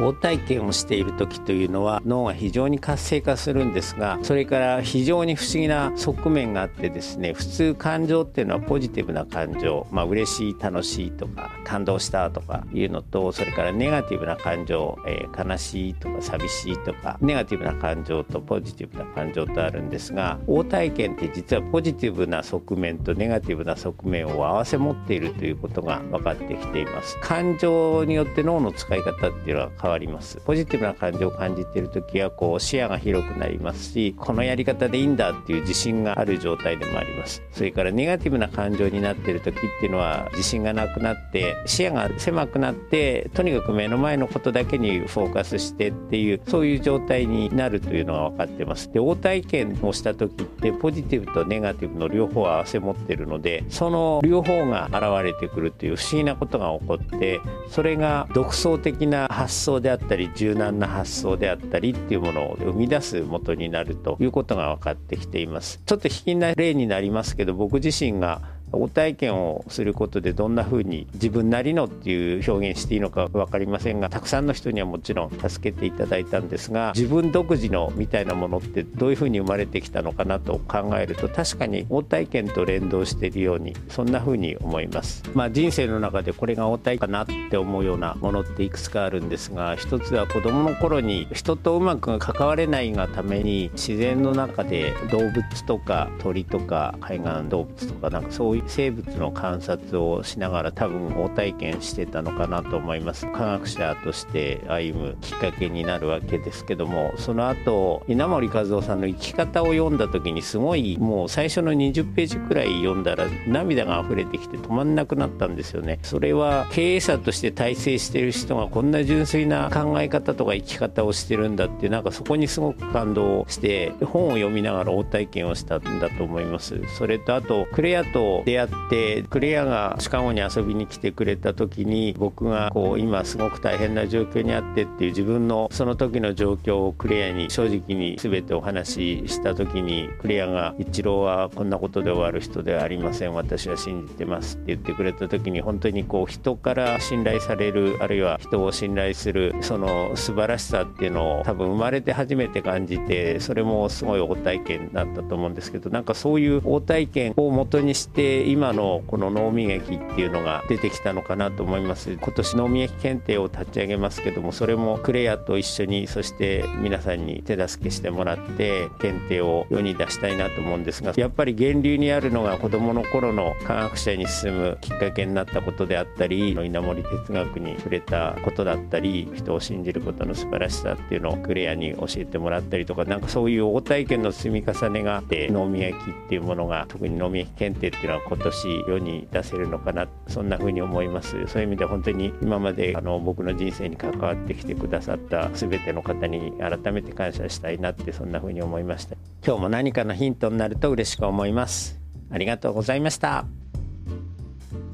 応体験をしている時というのは脳が非常に活性化するんですがそれから非常に不思議な側面があってですね普通感情っていうのはポジティブな感情まあ嬉しい楽しいとか感動したとかいうのとそれからネガティブな感情、えー、悲しいとか寂しいとかネガティブな感情とポジティブな感情とあるんですが応体験って実はポジティブな側面とネガティブな側面を合わせ持っているということが分かってきています。感情によって脳の使い方っていうのは変わります。ポジティブな感情を感じている時はこう視野が広くなりますしこのやり方でいいんだっていう自信がある状態でもあります。それからネガティブな感情になっている時っていうのは自信がなくなって視野が狭くなってとにかく目の前のことだけにフォーカスしてっていうそういう状態になるというのが分かってます。で応体験をした時ってポジティブとネガティブの両方を合わせ持ってるのでその両方が現れてくるという不思議なことが起こってそれが独創的な発想であったったり柔軟な発想であったりっていうものを生み出す元になるということが分かってきています。ちょっと引きな例になりますけど僕自身がお体験をすることでどんな風に自分なりのっていう表現していいのか分かりませんがたくさんの人にはもちろん助けていただいたんですが自分独自のみたいなものってどういう風に生まれてきたのかなと考えると確かに応体験と連動しているようにそんな風に思います。まあ、人生の中でこれが応体かなって思うようなものっていくつかあるんですが一つは子どもの頃に人とうまく関われないがために自然の中で動物とか鳥とか海岸動物とかなんかそういう生物の観察をしながら多分応体験してたのかなと思います。科学者として歩むきっかけになるわけですけどもその後稲森和夫さんの生き方を読んだ時にすごいもう最初の20ページくらい読んだら涙が溢れてきて止まんなくなったんですよね。それは経営者として大成してる人がこんな純粋な考え方とか生き方をしてるんだってなんかそこにすごく感動して本を読みながら応体験をしたんだと思います。それとあとクレアと出会ってクレアがシカゴに遊びに来てくれた時に僕がこう今すごく大変な状況にあってっていう自分のその時の状況をクレアに正直に全てお話しした時にクレアが「一郎はこんなことで終わる人ではありません私は信じてます」って言ってくれた時に本当にこう人から信頼されるあるいは人を信頼するその素晴らしさっていうのを多分生まれて初めて感じてそれもすごい大体験だったと思うんですけどなんかそういう大体験を元にして今のこの脳み劇っていうのが出てきたのかなと思います。今年脳み劇検定を立ち上げますけどもそれもクレアと一緒にそして皆さんに手助けしてもらって検定を世に出したいなと思うんですがやっぱり源流にあるのが子どもの頃の科学者に進むきっかけになったことであったり稲森哲学に触れたことだったり人を信じることの素晴らしさっていうのをクレアに教えてもらったりとかなんかそういう応体験の積み重ねがあって脳み焼っていうものが特に脳み焼検定っていうのは今年世に出せるのかなそんな風に思います。そういう意味で本当に今まであの僕の人生に関わってきてくださった全ての方に改めて感謝したいなってそんな風に思いました。今日も何かのヒントになると嬉しく思います。ありがとうございました。